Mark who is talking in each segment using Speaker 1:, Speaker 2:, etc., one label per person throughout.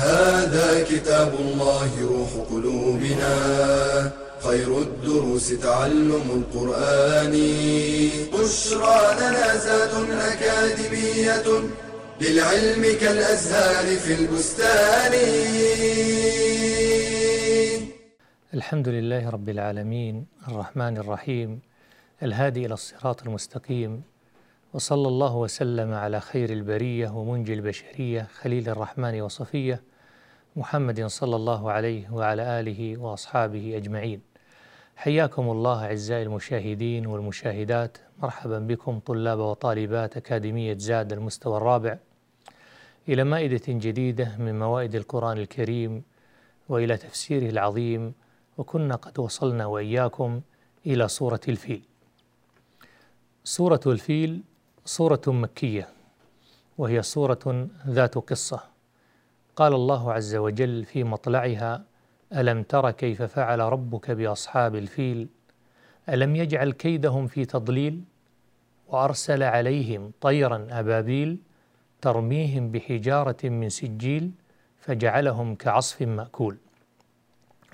Speaker 1: هذا كتاب الله روح قلوبنا. خير الدروس تعلم القرآن. بشرى لنا زاد أكاديمية للعلم كالأزهار في البستان.
Speaker 2: الحمد لله رب العالمين الرحمن الرحيم الهادي إلى الصراط المستقيم وصلى الله وسلم على خير البرية ومنجي البشرية خليل الرحمن وصفية محمد صلى الله عليه وعلى آله وأصحابه أجمعين. حياكم الله أعزائي المشاهدين والمشاهدات. مرحبا بكم طلاب وطالبات أكاديمية زاد المستوى الرابع. إلى مائدة جديدة من موائد القرآن الكريم وإلى تفسيره العظيم وكنا قد وصلنا وإياكم إلى سورة الفيل. سورة الفيل سورة مكية وهي سورة ذات قصة. قال الله عز وجل في مطلعها ألم تر كيف فعل ربك بأصحاب الفيل؟ ألم يجعل كيدهم في تضليل؟ وأرسل عليهم طيرا أبابيل ترميهم بحجارة من سجيل فجعلهم كعصف مأكول.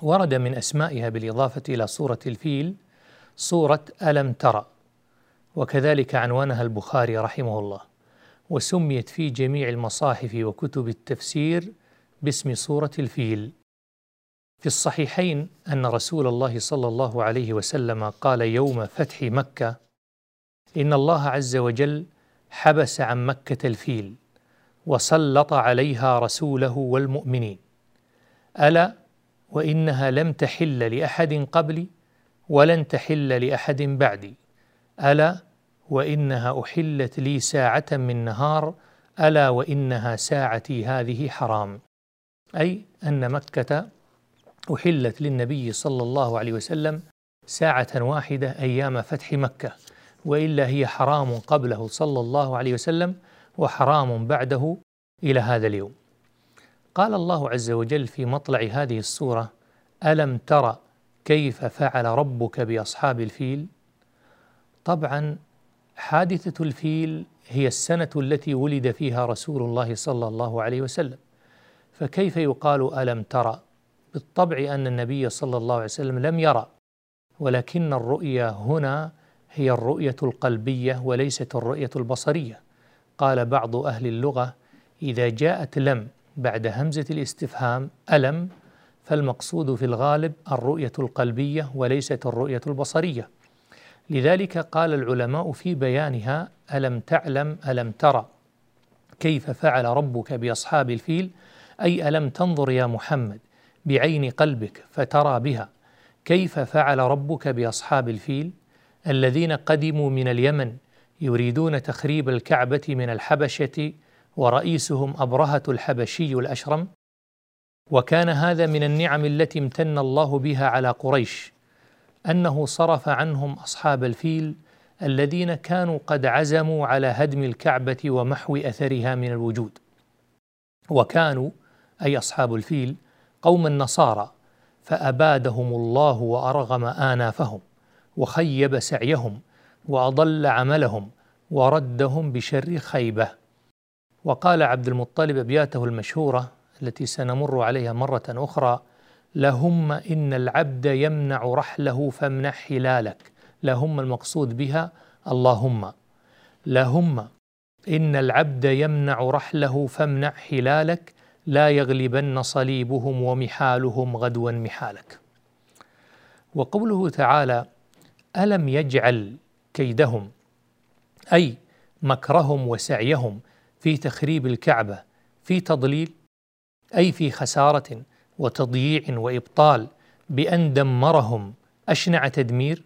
Speaker 2: ورد من أسمائها بالإضافة إلى سورة الفيل سورة ألم ترى وكذلك عنوانها البخاري رحمه الله. وسميت في جميع المصاحف وكتب التفسير باسم سورة الفيل. في الصحيحين أن رسول الله صلى الله عليه وسلم قال يوم فتح مكة إن الله عز وجل حبس عن مكة الفيل وسلط عليها رسوله والمؤمنين. ألا؟ وإنها لم تحل لأحد قبلي ولن تحل لأحد بعدي. ألا؟ وإنها أحلت لي ساعة من نهار ألا وإنها ساعتي هذه حرام. أي أن مكة أحلت للنبي صلى الله عليه وسلم ساعة واحدة أيام فتح مكة وإلا هي حرام قبله صلى الله عليه وسلم وحرام بعده إلى هذا اليوم. قال الله عز وجل في مطلع هذه السورة ألم ترى كيف فعل ربك بأصحاب الفيل؟ طبعا حادثة الفيل هي السنة التي ولد فيها رسول الله صلى الله عليه وسلم. فكيف يقال ألم ترى؟ بالطبع أن النبي صلى الله عليه وسلم لم يرى. ولكن الرؤية هنا هي الرؤية القلبية وليست الرؤية البصرية. قال بعض أهل اللغة إذا جاءت لم بعد همزة الاستفهام ألم فالمقصود في الغالب الرؤية القلبية وليست الرؤية البصرية. لذلك قال العلماء في بيانها ألم تعلم ألم ترى كيف فعل ربك بأصحاب الفيل؟ أي ألم تنظر يا محمد بعين قلبك فترى بها؟ كيف فعل ربك بأصحاب الفيل؟ الذين قدموا من اليمن يريدون تخريب الكعبة من الحبشة ورئيسهم أبرهة الحبشي الأشرم؟ وكان هذا من النعم التي امتن الله بها على قريش. أنه صرف عنهم أصحاب الفيل الذين كانوا قد عزموا على هدم الكعبة ومحو أثرها من الوجود. وكانوا أي أصحاب الفيل قوم النصارى فأبادهم الله وأرغم آنافهم وخيب سعيهم وأضل عملهم وردهم بشر خيبة. وقال عبد المطلب أبياته المشهورة التي سنمر عليها مرة أخرى لهم ان العبد يمنع رحله فامنح حلالك. لهم المقصود بها اللهم. لهم ان العبد يمنع رحله فامنع حلالك. لا يغلبن صليبهم ومحالهم غدوا محالك. وقوله تعالى الم يجعل كيدهم؟ اي مكرهم وسعيهم في تخريب الكعبه في تضليل اي في خساره؟ وتضييع وإبطال بأن دمرهم أشنع تدمير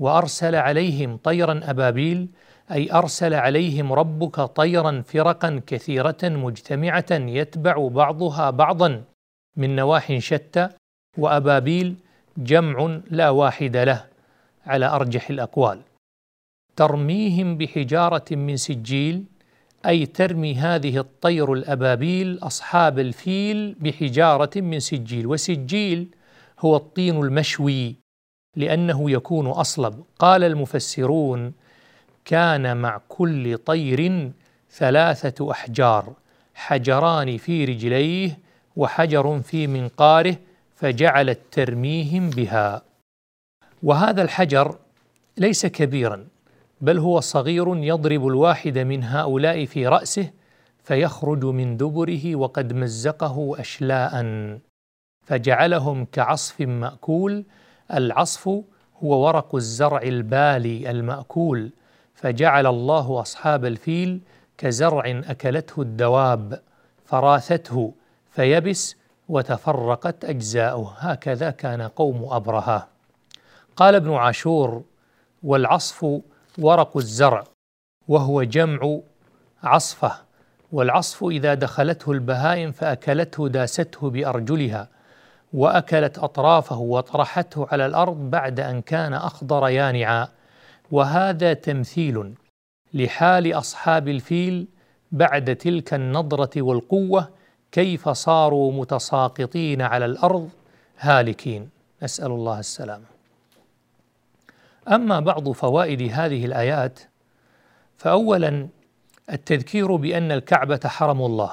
Speaker 2: وأرسل عليهم طيرا أبابيل أي أرسل عليهم ربك طيرا فرقا كثيرة مجتمعة يتبع بعضها بعضا من نواح شتى وأبابيل جمع لا واحد له على أرجح الأقوال. ترميهم بحجارة من سجيل أي ترمي هذه الطير الأبابيل أصحاب الفيل بحجارة من سجيل وسجيل هو الطين المشوي لأنه يكون أصلب. قال المفسرون كان مع كل طير ثلاثة أحجار حجران في رجليه وحجر في منقاره فجعلت ترميهم بها. وهذا الحجر ليس كبيرا بل هو صغير يضرب الواحد من هؤلاء في رأسه فيخرج من دبره وقد مزقه أشلاء. فجعلهم كعصف مأكول العصف هو ورق الزرع البالي المأكول. فجعل الله أصحاب الفيل كزرع أكلته الدواب فراثته فيبس وتفرقت أجزاؤه. هكذا كان قوم أبرهة. قال ابن عاشور والعصف ورق الزرع وهو جمع عصفة والعصف إذا دخلته البهائم فأكلته داسته بأرجلها وأكلت أطرافه وطرحته على الأرض بعد أن كان أخضر يانعا. وهذا تمثيل لحال أصحاب الفيل بعد تلك النضرة والقوة كيف صاروا متساقطين على الأرض هالكين. نسال الله السلامة. أما بعض فوائد هذه الآيات فاولا التذكير بأن الكعبة حرم الله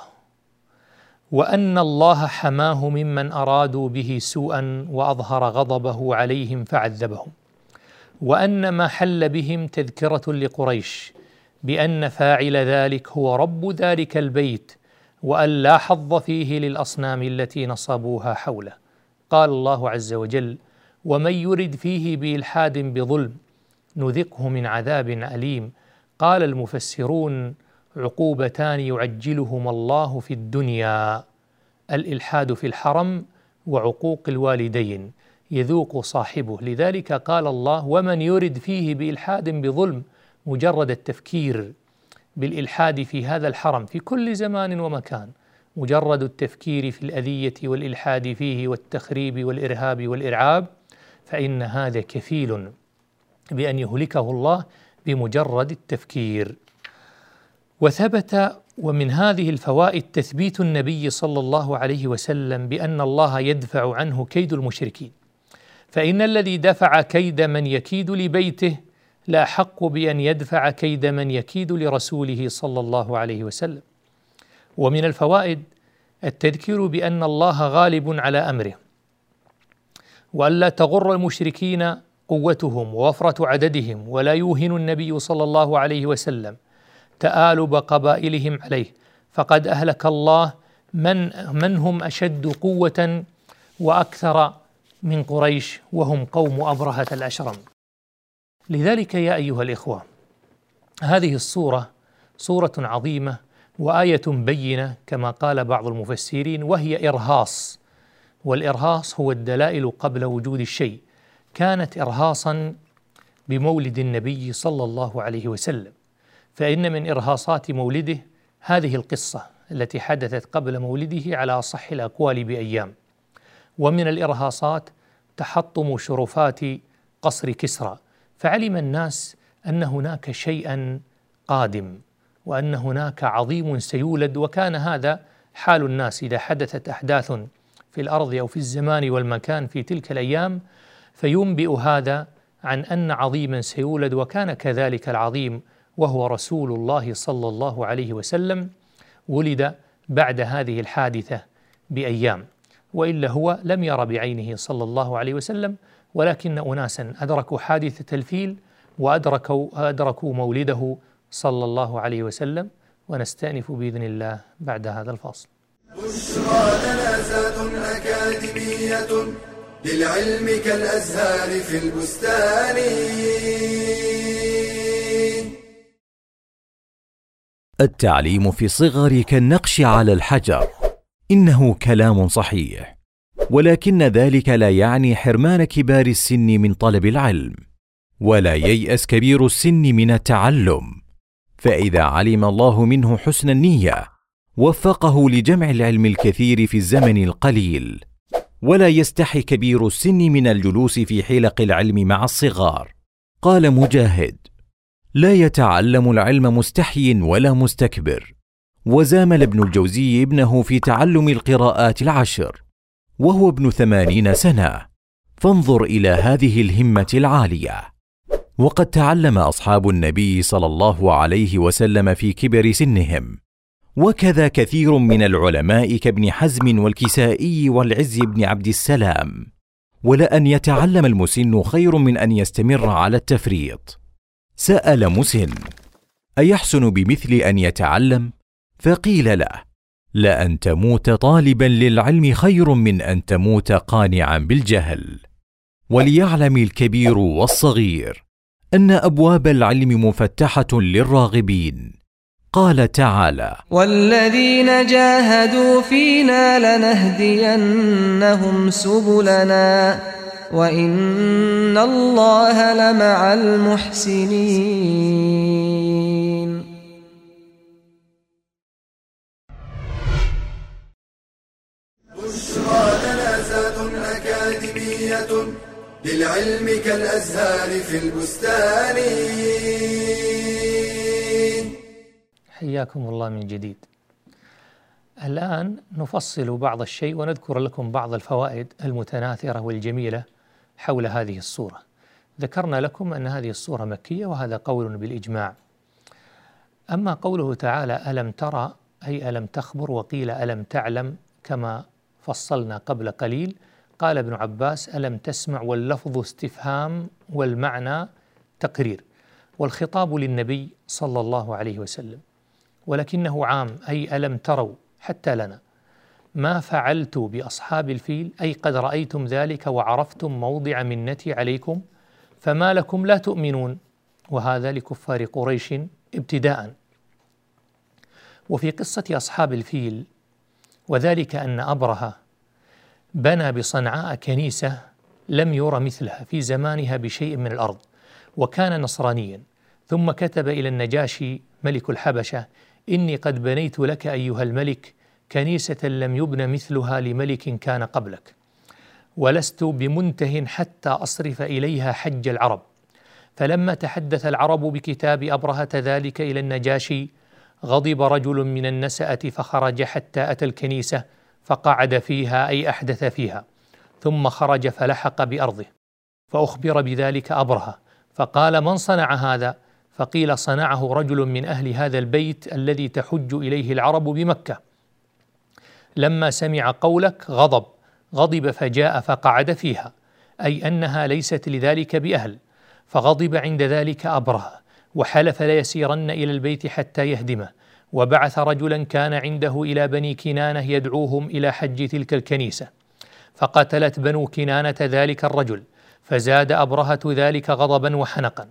Speaker 2: وأن الله حماه ممن أرادوا به سوءا وأظهر غضبه عليهم فعذبهم وأن ما حل بهم تذكرة لقريش بأن فاعل ذلك هو رب ذلك البيت وأن لا حظ فيه للأصنام التي نصبوها حوله. قال الله عز وجل ومن يرد فيه بإلحاد بظلم نذقه من عذاب أليم. قال المفسرون عقوبتان يعجلهما الله في الدنيا الإلحاد في الحرم وعقوق الوالدين. يذوق صاحبه. لذلك قال الله ومن يرد فيه بإلحاد بظلم مجرد التفكير بالإلحاد في هذا الحرم في كل زمان ومكان مجرد التفكير في الأذية والإلحاد فيه والتخريب والإرهاب والإرعاب فإن هذا كفيل بأن يهلكه الله بمجرد التفكير. وثبت ومن هذه الفوائد تثبيت النبي صلى الله عليه وسلم بأن الله يدفع عنه كيد المشركين. فإن الذي دفع كيد من يكيد لبيته لا حق بأن يدفع كيد من يكيد لرسوله صلى الله عليه وسلم. ومن الفوائد التذكير بأن الله غالب على أمره. والا تغر المشركين قوتهم ووفرة عددهم ولا يوهن النبي صلى الله عليه وسلم تآلب قبائلهم عليه. فقد أهلك الله من من هم أشد قوة وأكثر من قريش وهم قوم أبرهة الأشرم. لذلك يا أيها الإخوة هذه الصورة صورة عظيمة وآية بينة كما قال بعض المفسرين وهي إرهاص والإرهاص هو الدلائل قبل وجود الشيء كانت إرهاصا بمولد النبي صلى الله عليه وسلم. فإن من إرهاصات مولده هذه القصة التي حدثت قبل مولده على أصح الأقوال بأيام. ومن الإرهاصات تحطم شرفات قصر كسرى فعلم الناس أن هناك شيئا قادم وأن هناك عظيم سيولد وكان هذا حال الناس إذا حدثت أحداث في الأرض أو في الزمان والمكان في تلك الأيام فينبئ هذا عن أن عظيما سيولد وكان كذلك العظيم وهو رسول الله صلى الله عليه وسلم ولد بعد هذه الحادثة بأيام. وإلا هو لم ير بعينه صلى الله عليه وسلم ولكن أناسا أدركوا حادثة الفيل وأدركوا أدركوا مولده صلى الله عليه وسلم ونستأنف بإذن الله بعد هذا الفاصل.
Speaker 1: لنا أكاديمية للعلم كالأزهار في البستان.
Speaker 3: التعليم في الصغر كالنقش على الحجر. إنه كلام صحيح. ولكن ذلك لا يعني حرمان كبار السن من طلب العلم. ولا ييأس كبير السن من التعلم. فإذا علم الله منه حسن النية وفقه لجمع العلم الكثير في الزمن القليل. ولا يستحي كبير السن من الجلوس في حلق العلم مع الصغار. قال مجاهد لا يتعلم العلم مستحي ولا مستكبر. وزامل ابن الجوزي ابنه في تعلم القراءات العشر. وهو ابن ثمانين سنة. فانظر إلى هذه الهمة العالية. وقد تعلم أصحاب النبي صلى الله عليه وسلم في كبر سنهم. وكذا كثير من العلماء كابن حزم والكسائي والعز بن عبد السلام. ولان يتعلم المسن خير من أن يستمر على التفريط. سأل مسن أيحسن بمثل أن يتعلم؟ فقيل له لأن تموت طالبا للعلم خير من أن تموت قانعا بالجهل. وليعلم الكبير والصغير أن أبواب العلم مفتحة للراغبين. قال تعالى
Speaker 4: والذين جاهدوا فينا لنهدينهم سبلنا وإن الله لمع المحسنين.
Speaker 1: بشرى لنا زاد أكاديمية للعلم كالأزهار في البستان.
Speaker 2: حياكم الله من جديد. الآن نفصل بعض الشيء ونذكر لكم بعض الفوائد المتناثرة والجميلة حول هذه الصورة. ذكرنا لكم أن هذه الصورة مكية وهذا قول بالإجماع. أما قوله تعالى ألم ترى أي ألم تخبر وقيل ألم تعلم كما فصلنا قبل قليل قال ابن عباس ألم تسمع واللفظ استفهام والمعنى تقرير والخطاب للنبي صلى الله عليه وسلم ولكنه عام أي ألم تروا حتى لنا. ما فعلت بأصحاب الفيل أي قد رأيتم ذلك وعرفتم موضع منتي عليكم فما لكم لا تؤمنون. وهذا لكفار قريش ابتداء. وفي قصة أصحاب الفيل وذلك أن أبرهة بنى بصنعاء كنيسة لم ير مثلها في زمانها بشيء من الأرض وكان نصرانيا. ثم كتب إلى النجاشي ملك الحبشة إني قد بنيت لك أيها الملك كنيسة لم يبن مثلها لملك كان قبلك ولست بمنته حتى أصرف إليها حج العرب. فلما تحدث العرب بكتاب أبرهة ذلك إلى النجاشي غضب رجل من النسأة فخرج حتى أتى الكنيسة فقعد فيها أي أحدث فيها ثم خرج فلحق بأرضه. فأخبر بذلك أبرهة فقال من صنع هذا؟ فقيل صنعه رجل من أهل هذا البيت الذي تحج إليه العرب بمكة. لما سمع قولك غضب غضب فجاء فقعد فيها أي أنها ليست لذلك بأهل فغضب عند ذلك أبرهة وحلف ليسيرن إلى البيت حتى يهدمه وبعث رجلا كان عنده إلى بني كنانة يدعوهم إلى حج تلك الكنيسة. فقتلت بنو كنانة ذلك الرجل فزاد أبرهة ذلك غضبا وحنقا.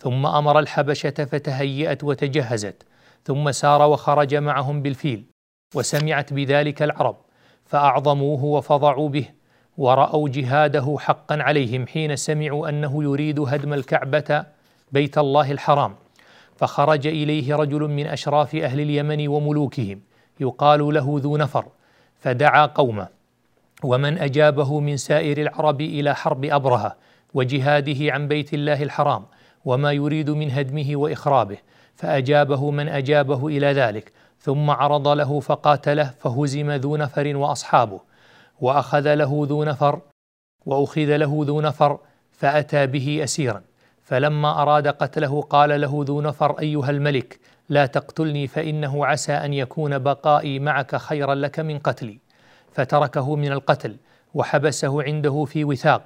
Speaker 2: ثم أمر الحبشة فتهيأت وتجهزت ثم سار وخرج معهم بالفيل وسمعت بذلك العرب فأعظموه وفضعوا به ورأوا جهاده حقا عليهم حين سمعوا أنه يريد هدم الكعبة بيت الله الحرام. فخرج إليه رجل من أشراف أهل اليمن وملوكهم يقال له ذو نفر فدعا قومه ومن أجابه من سائر العرب إلى حرب أبرهة وجهاده عن بيت الله الحرام وما يريد من هدمه وإخرابه فأجابه من أجابه إلى ذلك ثم عرض له فقاتله فهزم ذو نفر وأصحابه وأخذ له ذو نفر وأخذ له ذو نفر فأتى به أسيرا فلما أراد قتله قال له ذو نفر أيها الملك لا تقتلني فإنه عسى أن يكون بقائي معك خيرا لك من قتلي فتركه من القتل وحبسه عنده في وثاق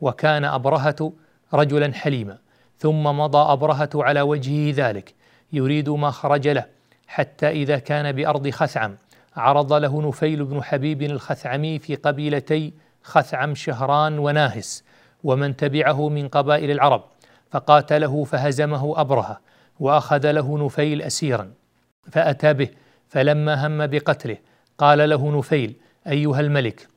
Speaker 2: وكان أبرهة رجلا حليما. ثم مضى أبرهة على وجهه ذلك. يريد ما خرج له حتى إذا كان بأرض خثعم. عرض له نفيل بن حبيب الخثعمي في قبيلتي خثعم شهران وناهس ومن تبعه من قبائل العرب. فقاتله فهزمه أبرهة وأخذ له نفيل أسيرا. فأتى به فلما هم بقتله قال له نفيل أيها الملك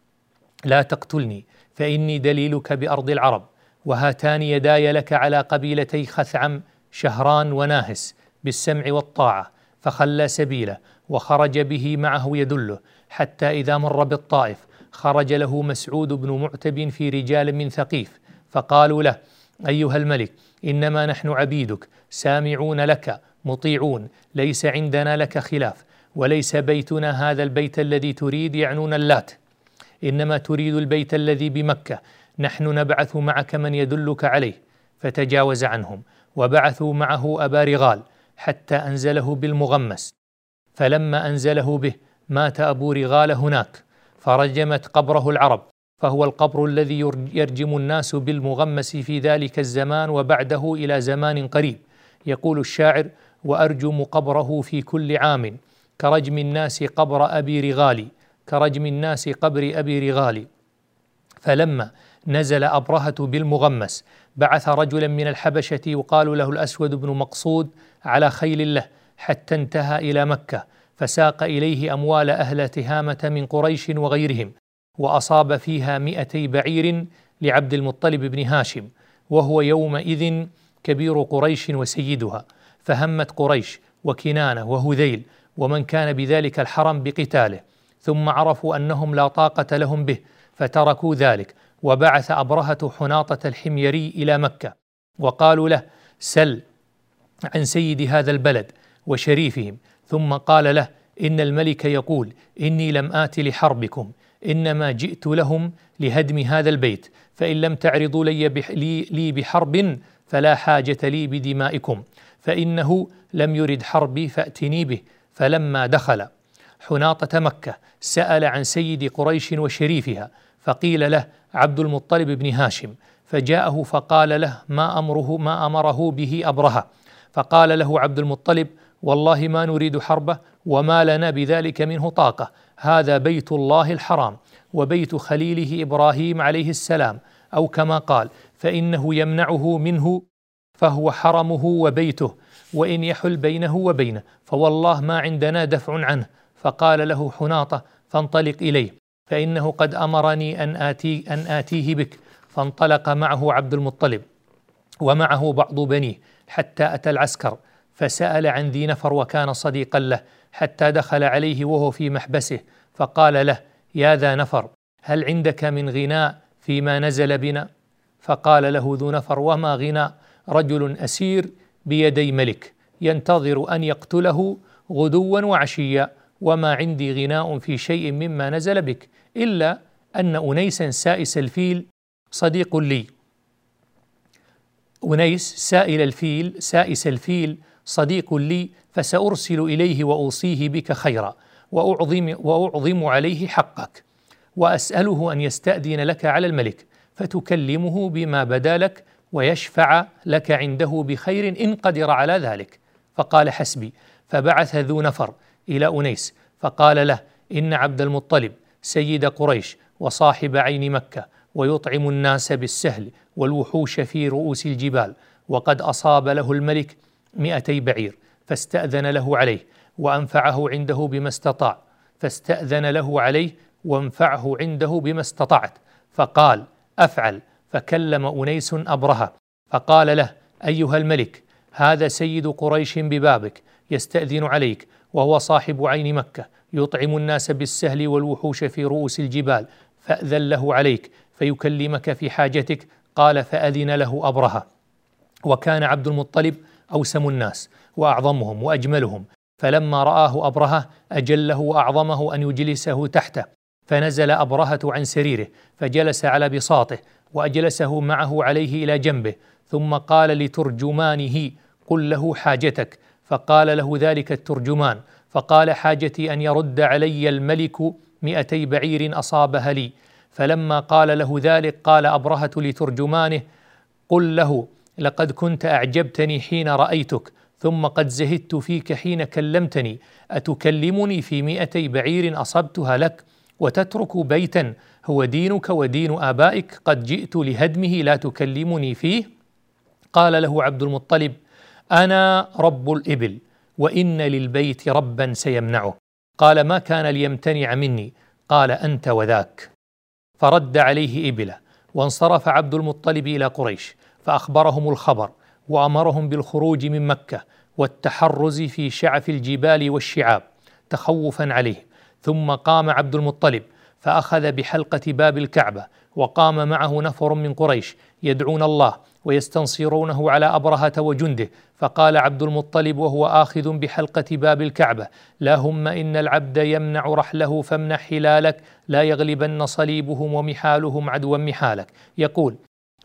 Speaker 2: لا تقتلني فإني دليلك بأرض العرب. وهاتان يداي لك على قبيلتي خثعم شهران وناهس بالسمع والطاعة فخلى سبيله وخرج به معه يدله حتى إذا مر بالطائف خرج له مسعود بن معتب في رجال من ثقيف فقالوا له أيها الملك إنما نحن عبيدك سامعون لك مطيعون ليس عندنا لك خلاف وليس بيتنا هذا البيت الذي تريد يعنون اللات إنما تريد البيت الذي بمكة نحن نبعث معك من يدلك عليه فتجاوز عنهم وبعثوا معه أبا رغال حتى أنزله بالمغمس. فلما أنزله به مات أبو رغال هناك فرجمت قبره العرب فهو القبر الذي يرجم الناس بالمغمس في ذلك الزمان وبعده إلى زمان قريب. يقول الشاعر وأرجم قبره في كل عام كرجم الناس قبر أبي رغال كرجم الناس قبر أبي رغال فلما نزل أبرهة بالمغمس. بعث رجلا من الحبشة يقال له الأسود بن مقصود على خيل له حتى انتهى إلى مكة فساق إليه أموال أهل تهامة من قريش وغيرهم وأصاب فيها مئتي بعير لعبد المطلب بن هاشم وهو يومئذ كبير قريش وسيدها. فهمت قريش وكنانة وهذيل ومن كان بذلك الحرم بقتاله ثم عرفوا أنهم لا طاقة لهم به فتركوا ذلك. وبعث أبرهة حناطة الحميري إلى مكة وقالوا له سل عن سيد هذا البلد وشريفهم. ثم قال له إن الملك يقول إني لم آت لحربكم إنما جئت لهم لهدم هذا البيت فإن لم تعرضوا لي, بحرب فلا حاجة لي بدمائكم فإنه لم يرد حربي فأتني به. فلما دخل حناطة مكة سأل عن سيد قريش وشريفها فقيل له عبد المطلب بن هاشم فجاءه فقال له ما أمره ما أمره به أبرهة. فقال له عبد المطلب والله ما نريد حربه وما لنا بذلك منه طاقة هذا بيت الله الحرام وبيت خليله إبراهيم عليه السلام أو كما قال فإنه يمنعه منه فهو حرمه وبيته وإن يحل بينه وبينه فوالله ما عندنا دفع عنه. فقال له حناطة فانطلق إليه. فإنه قد أمرني أن اتي أن آتيه بك. فانطلق معه عبد المطلب ومعه بعض بنيه حتى أتى العسكر فسأل عن ذي نفر وكان صديقا له حتى دخل عليه وهو في محبسه فقال له يا ذا نفر هل عندك من غناء فيما نزل بنا؟ فقال له ذو نفر وما غناء؟ رجل أسير بيدي ملك ينتظر أن يقتله غدوا وعشيا. وما عندي غناء في شيء مما نزل بك إلا أن انيسا سائس الفيل صديق لي. أنيس سائل الفيل سائس الفيل صديق لي فسأرسل إليه وأوصيه بك خيرا وأعظم وأعظم عليه حقك وأسأله أن يستأذن لك على الملك فتكلمه بما بدا لك ويشفع لك عنده بخير إن قدر على ذلك. فقال حسبي فبعث ذو نفر إلى أنيس فقال له إن عبد المطلب سيد قريش وصاحب عين مكة ويطعم الناس بالسهل والوحوش في رؤوس الجبال وقد أصاب له الملك مئتي بعير فاستأذن له عليه وأنفعه عنده بما استطاع فاستأذن له عليه وانفعه عنده بما استطعت فقال أفعل. فكلم أنيس أبرهة فقال له أيها الملك هذا سيد قريش ببابك يستأذن عليك وهو صاحب عين مكة يطعم الناس بالسهل والوحوش في رؤوس الجبال فأذن له عليك فيكلمك في حاجتك قال فأذن له ابرهه وكان عبد المطلب أوسم الناس وأعظمهم وأجملهم. فلما رآه أبرهة أجله وأعظمه أن يجلسه تحته. فنزل أبرهة عن سريره فجلس على بساطه وأجلسه معه عليه إلى جنبه. ثم قال لترجمانه قل له حاجتك. فقال له ذلك الترجمان فقال حاجتي أن يرد علي الملك مئتي بعير أصابها لي. فلما قال له ذلك قال أبرهة لترجمانه قل له لقد كنت أعجبتني حين رأيتك ثم قد زهدت فيك حين كلمتني أتكلمني في مئتي بعير أصبتها لك وتترك بيتا هو دينك ودين آبائك قد جئت لهدمه لا تكلمني فيه؟ قال له عبد المطلب أنا رب الإبل وإن للبيت ربا سيمنعه. قال ما كان ليمتنع مني؟ قال أنت وذاك. فرد عليه إبله وانصرف عبد المطلب إلى قريش فأخبرهم الخبر وأمرهم بالخروج من مكة والتحرز في شعف الجبال والشعاب تخوفا عليهم ثم قام عبد المطلب فأخذ بحلقة باب الكعبة وقام معه نفر من قريش يدعون الله ويستنصرونه على أبرهة وجنده. فقال عبد المطلب وهو آخذ بحلقة باب الكعبة اللهم إن العبد يمنع رحله فامنح حلالك لا يغلبن صليبهم ومحالهم عدوا محالك. يقول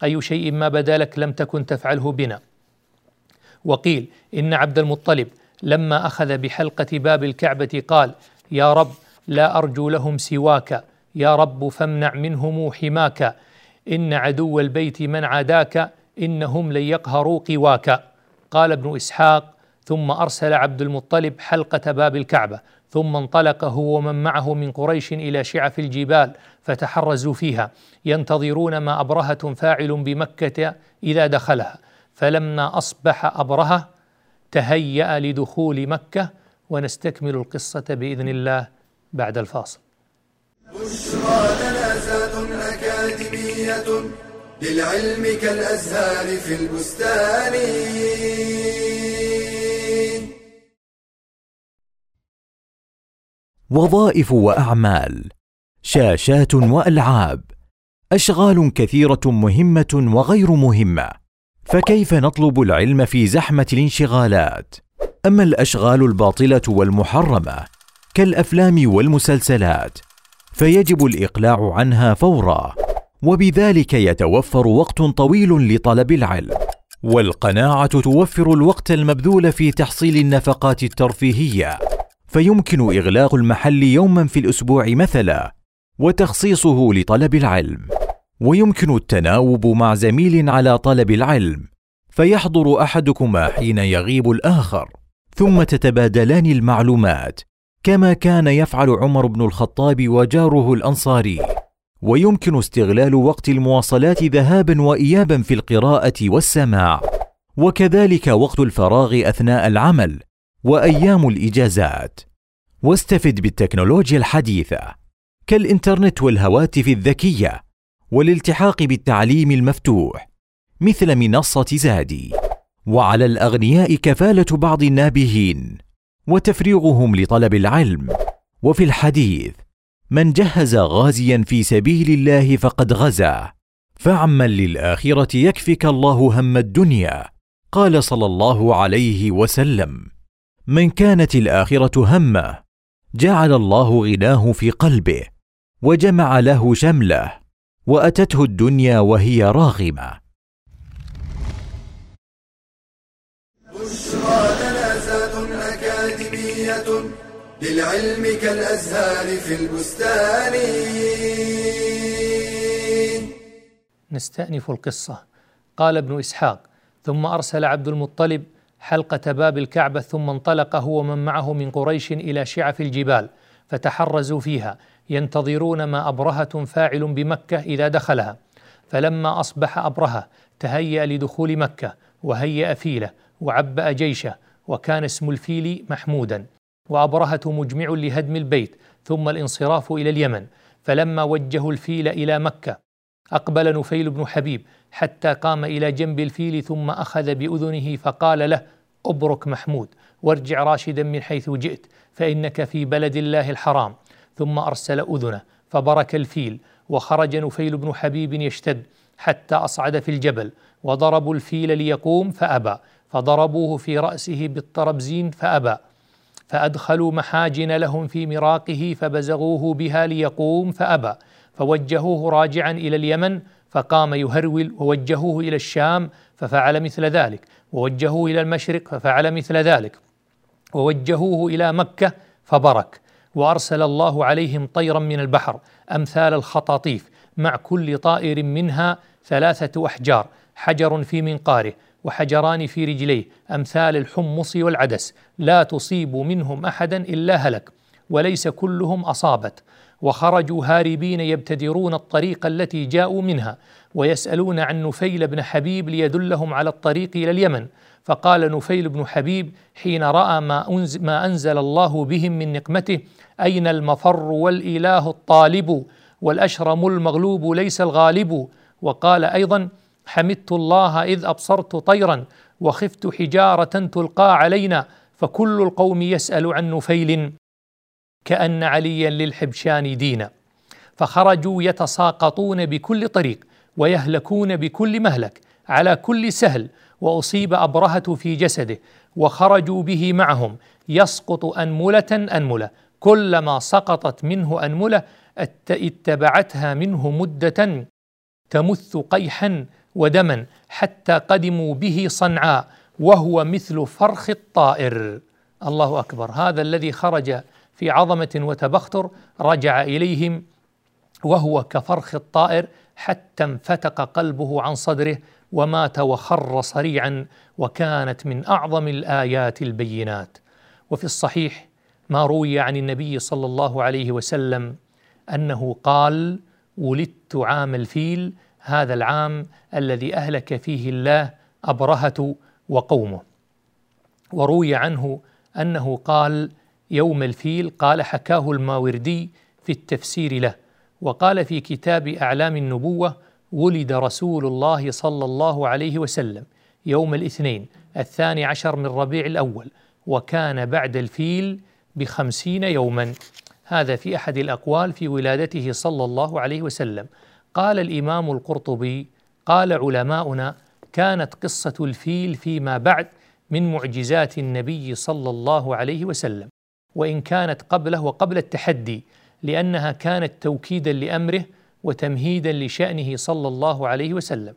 Speaker 2: أي شيء ما بدا لك لم تكن تفعله بنا. وقيل إن عبد المطلب لما أخذ بحلقة باب الكعبة قال يا رب لا أرجو لهم سواك يا رب فامنع منهم حماك. إن عدو البيت من عاداك إنهم لن يقهروا قواك. قال ابن إسحاق ثم أرسل عبد المطلب حلقة باب الكعبة ثم انطلق هو ومن معه من قريش إلى شعف الجبال فتحرزوا فيها. ينتظرون ما أبرهة فاعل بمكة إذا دخلها. فلما أصبح أبرهة تهيأ لدخول مكة ونستكمل القصة بإذن الله بعد الفاصل.
Speaker 1: بشرى لنا أكاديمية للعلم كالأزهار في البستان.
Speaker 3: وظائف وأعمال شاشات وألعاب أشغال كثيرة مهمة وغير مهمة فكيف نطلب العلم في زحمة الانشغالات؟ أما الأشغال الباطلة والمحرمة كالأفلام والمسلسلات فيجب الإقلاع عنها فورا وبذلك يتوفر وقت طويل لطلب العلم. والقناعة توفر الوقت المبذول في تحصيل النفقات الترفيهية فيمكن إغلاق المحل يوما في الأسبوع مثلا وتخصيصه لطلب العلم. ويمكن التناوب مع زميل على طلب العلم فيحضر أحدكما حين يغيب الآخر. ثم تتبادلان المعلومات كما كان يفعل عمر بن الخطاب وجاره الأنصاري. ويمكن استغلال وقت المواصلات ذهابا وايابا في القراءة والسماع. وكذلك وقت الفراغ أثناء العمل وأيام الإجازات. واستفد بالتكنولوجيا الحديثة. كالإنترنت والهواتف الذكية. والالتحاق بالتعليم المفتوح. مثل منصة زادي. وعلى الأغنياء كفالة بعض النابهين. وتفريغهم لطلب العلم. وفي الحديث من جهز غازيا في سبيل الله فقد غزا. فاعمل للآخرة يكفك الله هم الدنيا. قال صلى الله عليه وسلم. من كانت الآخرة همة جعل الله غناه في قلبه وجمع له شمله وأتته الدنيا وهي
Speaker 1: راغمة. للعلم كالأزهار في البستان.
Speaker 2: نستأنف القصة. قال ابن إسحاق ثم أرسل عبد المطلب حلقة باب الكعبة ثم انطلق هو ومن معه من قريش إلى شعف الجبال فتحرزوا فيها ينتظرون ما أبرهة فاعل بمكة إذا دخلها. فلما أصبح أبرهة تهيأ لدخول مكة وهيأ فيله وعبأ جيشه وكان اسم الفيل محمودا. وأبرهة مجمع لهدم البيت ثم الانصراف إلى اليمن. فلما وجهوا الفيل إلى مكة أقبل نفيل بن حبيب حتى قام إلى جنب الفيل ثم أخذ بأذنه فقال له أبرك محمود وارجع راشدا من حيث جئت فإنك في بلد الله الحرام. ثم أرسل أذنه فبرك الفيل وخرج نفيل بن حبيب يشتد حتى أصعد في الجبل وضربوا الفيل ليقوم فأبى فضربوه في رأسه بالطربزين فأبى. فأدخلوا محاجن لهم في مراقه فبزغوه بها ليقوم فأبى. فوجهوه راجعا إلى اليمن فقام يهرول ووجهوه إلى الشام ففعل مثل ذلك. ووجهوه إلى المشرق ففعل مثل ذلك. ووجهوه إلى مكة فبرك. وأرسل الله عليهم طيرا من البحر أمثال الخطاطيف مع كل طائر منها ثلاثة أحجار حجر في منقاره. وحجران في رجليه أمثال الحمص والعدس. لا تصيب منهم أحدا إلا هلك وليس كلهم أصابت. وخرجوا هاربين يبتدرون الطريق التي جاءوا منها ويسألون عن نفيل بن حبيب ليدلهم على الطريق إلى اليمن. فقال نفيل بن حبيب حين رأى ما انزل, ما أنزل الله بهم من نقمته أين المفر والإله الطالب؟ والأشرم المغلوب ليس الغالب. وقال أيضا حمدت الله إذ أبصرت طيرا وخفت حجارة تلقى علينا فكل القوم يسأل عن نفيل كأن عليا للحبشان دينا. فخرجوا يتساقطون بكل طريق ويهلكون بكل مهلك على كل سهل وأصيب أبرهة في جسده وخرجوا به معهم يسقط أنملة أنملة. كلما سقطت منه أنملة اتبعتها منه مدة تمث قيحا ودما حتى قدموا به صنعاء وهو مثل فرخ الطائر. الله أكبر. هذا الذي خرج في عظمة وتبختر رجع إليهم وهو كفرخ الطائر حتى انفتق قلبه عن صدره ومات وخر صريعا وكانت من أعظم الآيات البينات. وفي الصحيح ما روي عن النبي صلى الله عليه وسلم أنه قال ولدت عام الفيل هذا العام الذي أهلك فيه الله أبرهة وقومه. وروي عنه أنه قال يوم الفيل قال حكاه الماوردي في التفسير له وقال في كتاب أعلام النبوة ولد رسول الله صلى الله عليه وسلم يوم الاثنين الثاني عشر من ربيع الأول وكان بعد الفيل بخمسين يوما. هذا في أحد الأقوال في ولادته صلى الله عليه وسلم. قال الإمام القرطبي قال علماؤنا كانت قصة الفيل فيما بعد من معجزات النبي صلى الله عليه وسلم وإن كانت قبله وقبل التحدي لأنها كانت توكيدا لأمره وتمهيدا لشأنه صلى الله عليه وسلم.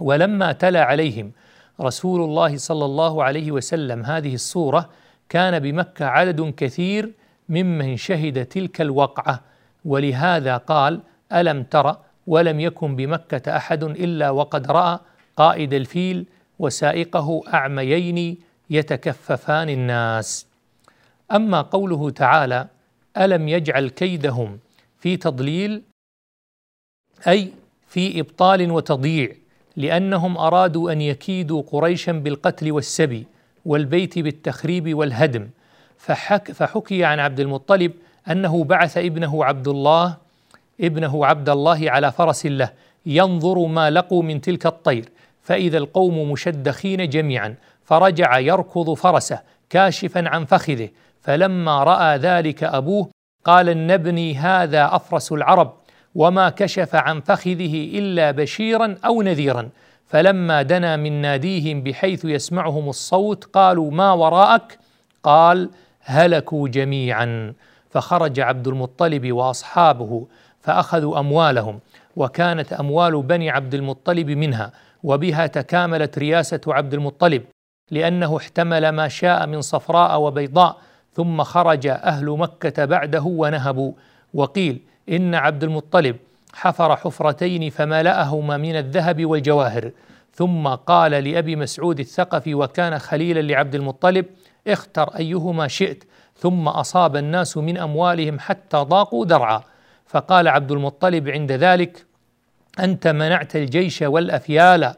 Speaker 2: ولما تلا عليهم رسول الله صلى الله عليه وسلم هذه السوره كان بمكة عدد كثير ممن شهد تلك الوقعة ولهذا قال ألم تر ولم يكن بمكة أحد إلا وقد رأى قائد الفيل وسائقه أعميين يتكففان الناس. أما قوله تعالى ألم يجعل كيدهم في تضليل أي في إبطال وتضييع لأنهم أرادوا أن يكيدوا قريشا بالقتل والسبي والبيت بالتخريب والهدم. فحك فحكي عن عبد المطلب أنه بعث ابنه عبد الله ابنه عبد الله على فرس له ينظر ما لقوا من تلك الطير فإذا القوم مشدخين جميعا فرجع يركض فرسه كاشفا عن فخذه فلما رأى ذلك أبوه قال النبني هذا أفرس العرب وما كشف عن فخذه إلا بشيرا أو نذيرا فلما دنا من ناديهم بحيث يسمعهم الصوت قالوا ما وراءك؟ قال هلكوا جميعا فخرج عبد المطلب وأصحابه فأخذوا أموالهم وكانت أموال بني عبد المطلب منها وبها تكاملت رياسة عبد المطلب لأنه احتمل ما شاء من صفراء وبيضاء ثم خرج أهل مكة بعده ونهبوا. وقيل إن عبد المطلب حفر حفرتين فملأهما من الذهب والجواهر. ثم قال لأبي مسعود الثقفي وكان خليلا لعبد المطلب اختر أيهما شئت. ثم أصاب الناس من أموالهم حتى ضاقوا درعا فقال عبد المطلب عند ذلك أنت منعت الجيش والأفيال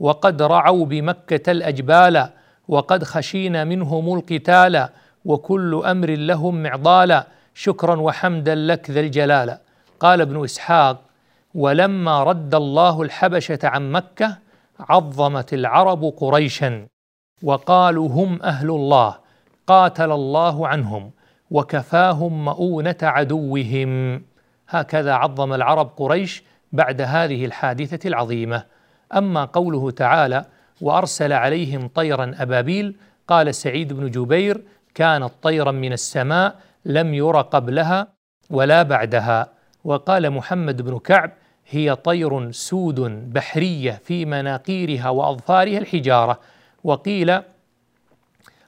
Speaker 2: وقد رعوا بمكة الأجبال وقد خشينا منهم القتال وكل أمر لهم معضالا شكرا وحمدا لك ذا الجلال. قال ابن إسحاق ولما رد الله الحبشة عن مكة عظمت العرب قريشا وقالوا هم أهل الله قاتل الله عنهم وكفاهم مؤونة عدوهم. هكذا عظم العرب قريش بعد هذه الحادثة العظيمة. أما قوله تعالى وأرسل عليهم طيرا أبابيل قال سعيد بن جبير كانت طيرا من السماء لم ير قبلها ولا بعدها. وقال محمد بن كعب هي طير سود بحرية في مناقيرها وأظفارها الحجارة. وقيل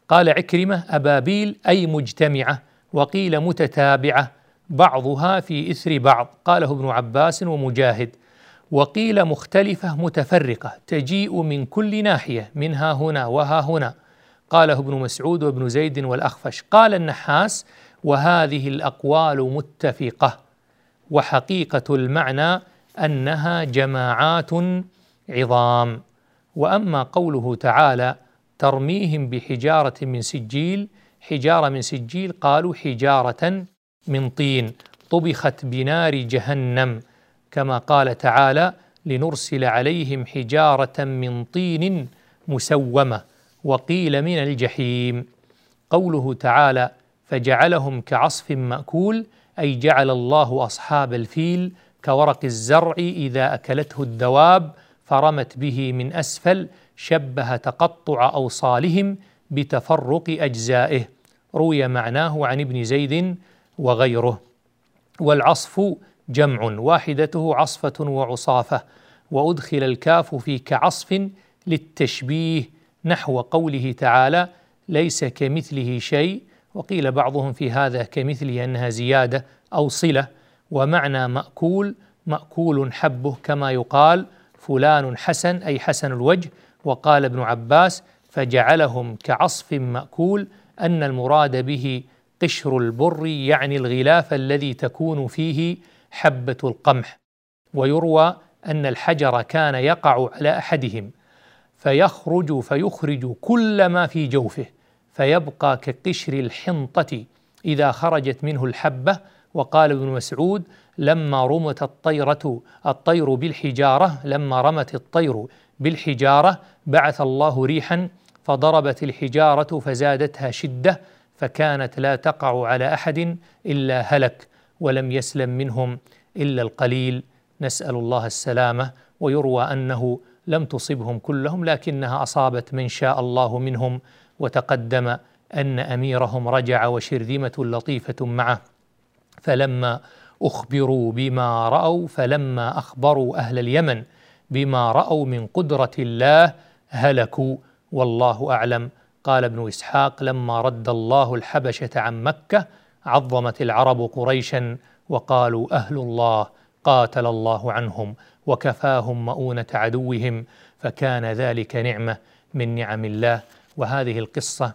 Speaker 2: قال عكرمة أبابيل أي مجتمعة. وقيل متتابعة. بعضها في إثر بعض. قاله ابن عباس ومجاهد وقيل مختلفة متفرقة تجيء من كل ناحية منها هنا وها هنا. قاله ابن مسعود وابن زيد والأخفش قال النحاس وهذه الأقوال متفقة وحقيقة المعنى أنها جماعات عظام. وأما قوله تعالى ترميهم بحجارة من سجيل حجارة من سجيل قالوا حجارة من طين طبخت بنار جهنم كما قال تعالى لنرسل عليهم حجارة من طين مسومة وقيل من الجحيم قوله تعالى فجعلهم كعصف مأكول أي جعل الله أصحاب الفيل كورق الزرع إذا أكلته الدواب فرمت به من أسفل شبه تقطع أوصالهم بتفرق أجزائه روي معناه عن ابن زيد وغيره. والعصف جمع واحدته عصفة وعصافة وأدخل الكاف في كعصف للتشبيه نحو قوله تعالى ليس كمثله شيء. وقيل بعضهم في هذا كمثله أنها زيادة أو صلة. ومعنى مأكول مأكول حبه كما يقال فلان حسن أي حسن الوجه. وقال ابن عباس فجعلهم كعصف مأكول أن المراد به قشر البر يعني الغلاف الذي تكون فيه حبة القمح. ويروى أن الحجر كان يقع على أحدهم فيخرج فيخرج كل ما في جوفه فيبقى كقشر الحنطة إذا خرجت منه الحبة. وقال ابن مسعود لما رمت الطيرة الطير بالحجارة لما رمت الطير بالحجارة بعث الله ريحا فضربت الحجارة فزادتها شدة فكانت لا تقع على أحد إلا هلك ولم يسلم منهم إلا القليل. نسأل الله السلامة. ويروى أنه لم تصبهم كلهم لكنها أصابت من شاء الله منهم. وتقدم أن أميرهم رجع وشرذمة لطيفة معه. فلما أخبروا بما رأوا فلما أخبروا أهل اليمن بما رأوا من قدرة الله هلكوا. والله أعلم قال ابن إسحاق لما رد الله الحبشة عن مكة عظمت العرب قريشا وقالوا أهل الله قاتل الله عنهم وكفاهم مؤونة عدوهم فكان ذلك نعمة من نعم الله. وهذه القصة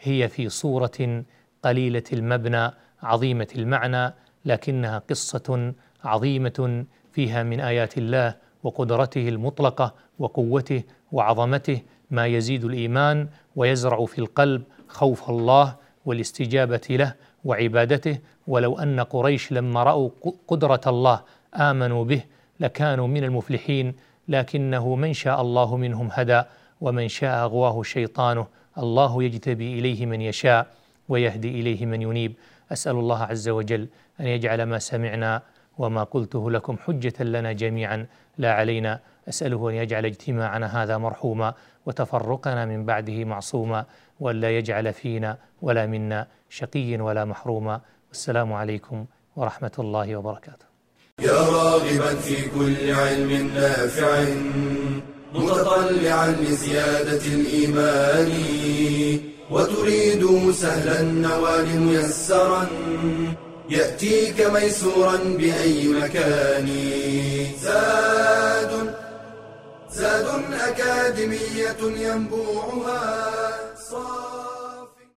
Speaker 2: هي في صورة قليلة المبنى عظيمة المعنى لكنها قصة عظيمة فيها من آيات الله وقدرته المطلقة وقوته وعظمته ما يزيد الإيمان ويزرع في القلب خوف الله والاستجابة له وعبادته. ولو أن قريش لما رأوا قدرة الله آمنوا به لكانوا من المفلحين لكنه من شاء الله منهم هدى ومن شاء أغواه شيطانه. الله يجتبي إليه من يشاء ويهدي إليه من ينيب. أسأل الله عز وجل أن يجعل ما سمعنا وما قلته لكم حجة لنا جميعا. لا علينا. أسأله أن يجعل اجتماعنا هذا مرحوما. وتفرقنا من بعده معصوما وأن لا يجعل فينا ولا منا شقي ولا محروما. والسلام عليكم ورحمة الله وبركاته.
Speaker 1: يا راغبا في كل علم نافع متطلعا لزيادة الإيمان وتريد سهلا النوال ميسرا يأتيك ميسورا بأي مكان. زاد زاد أكاديمية ينبوعها.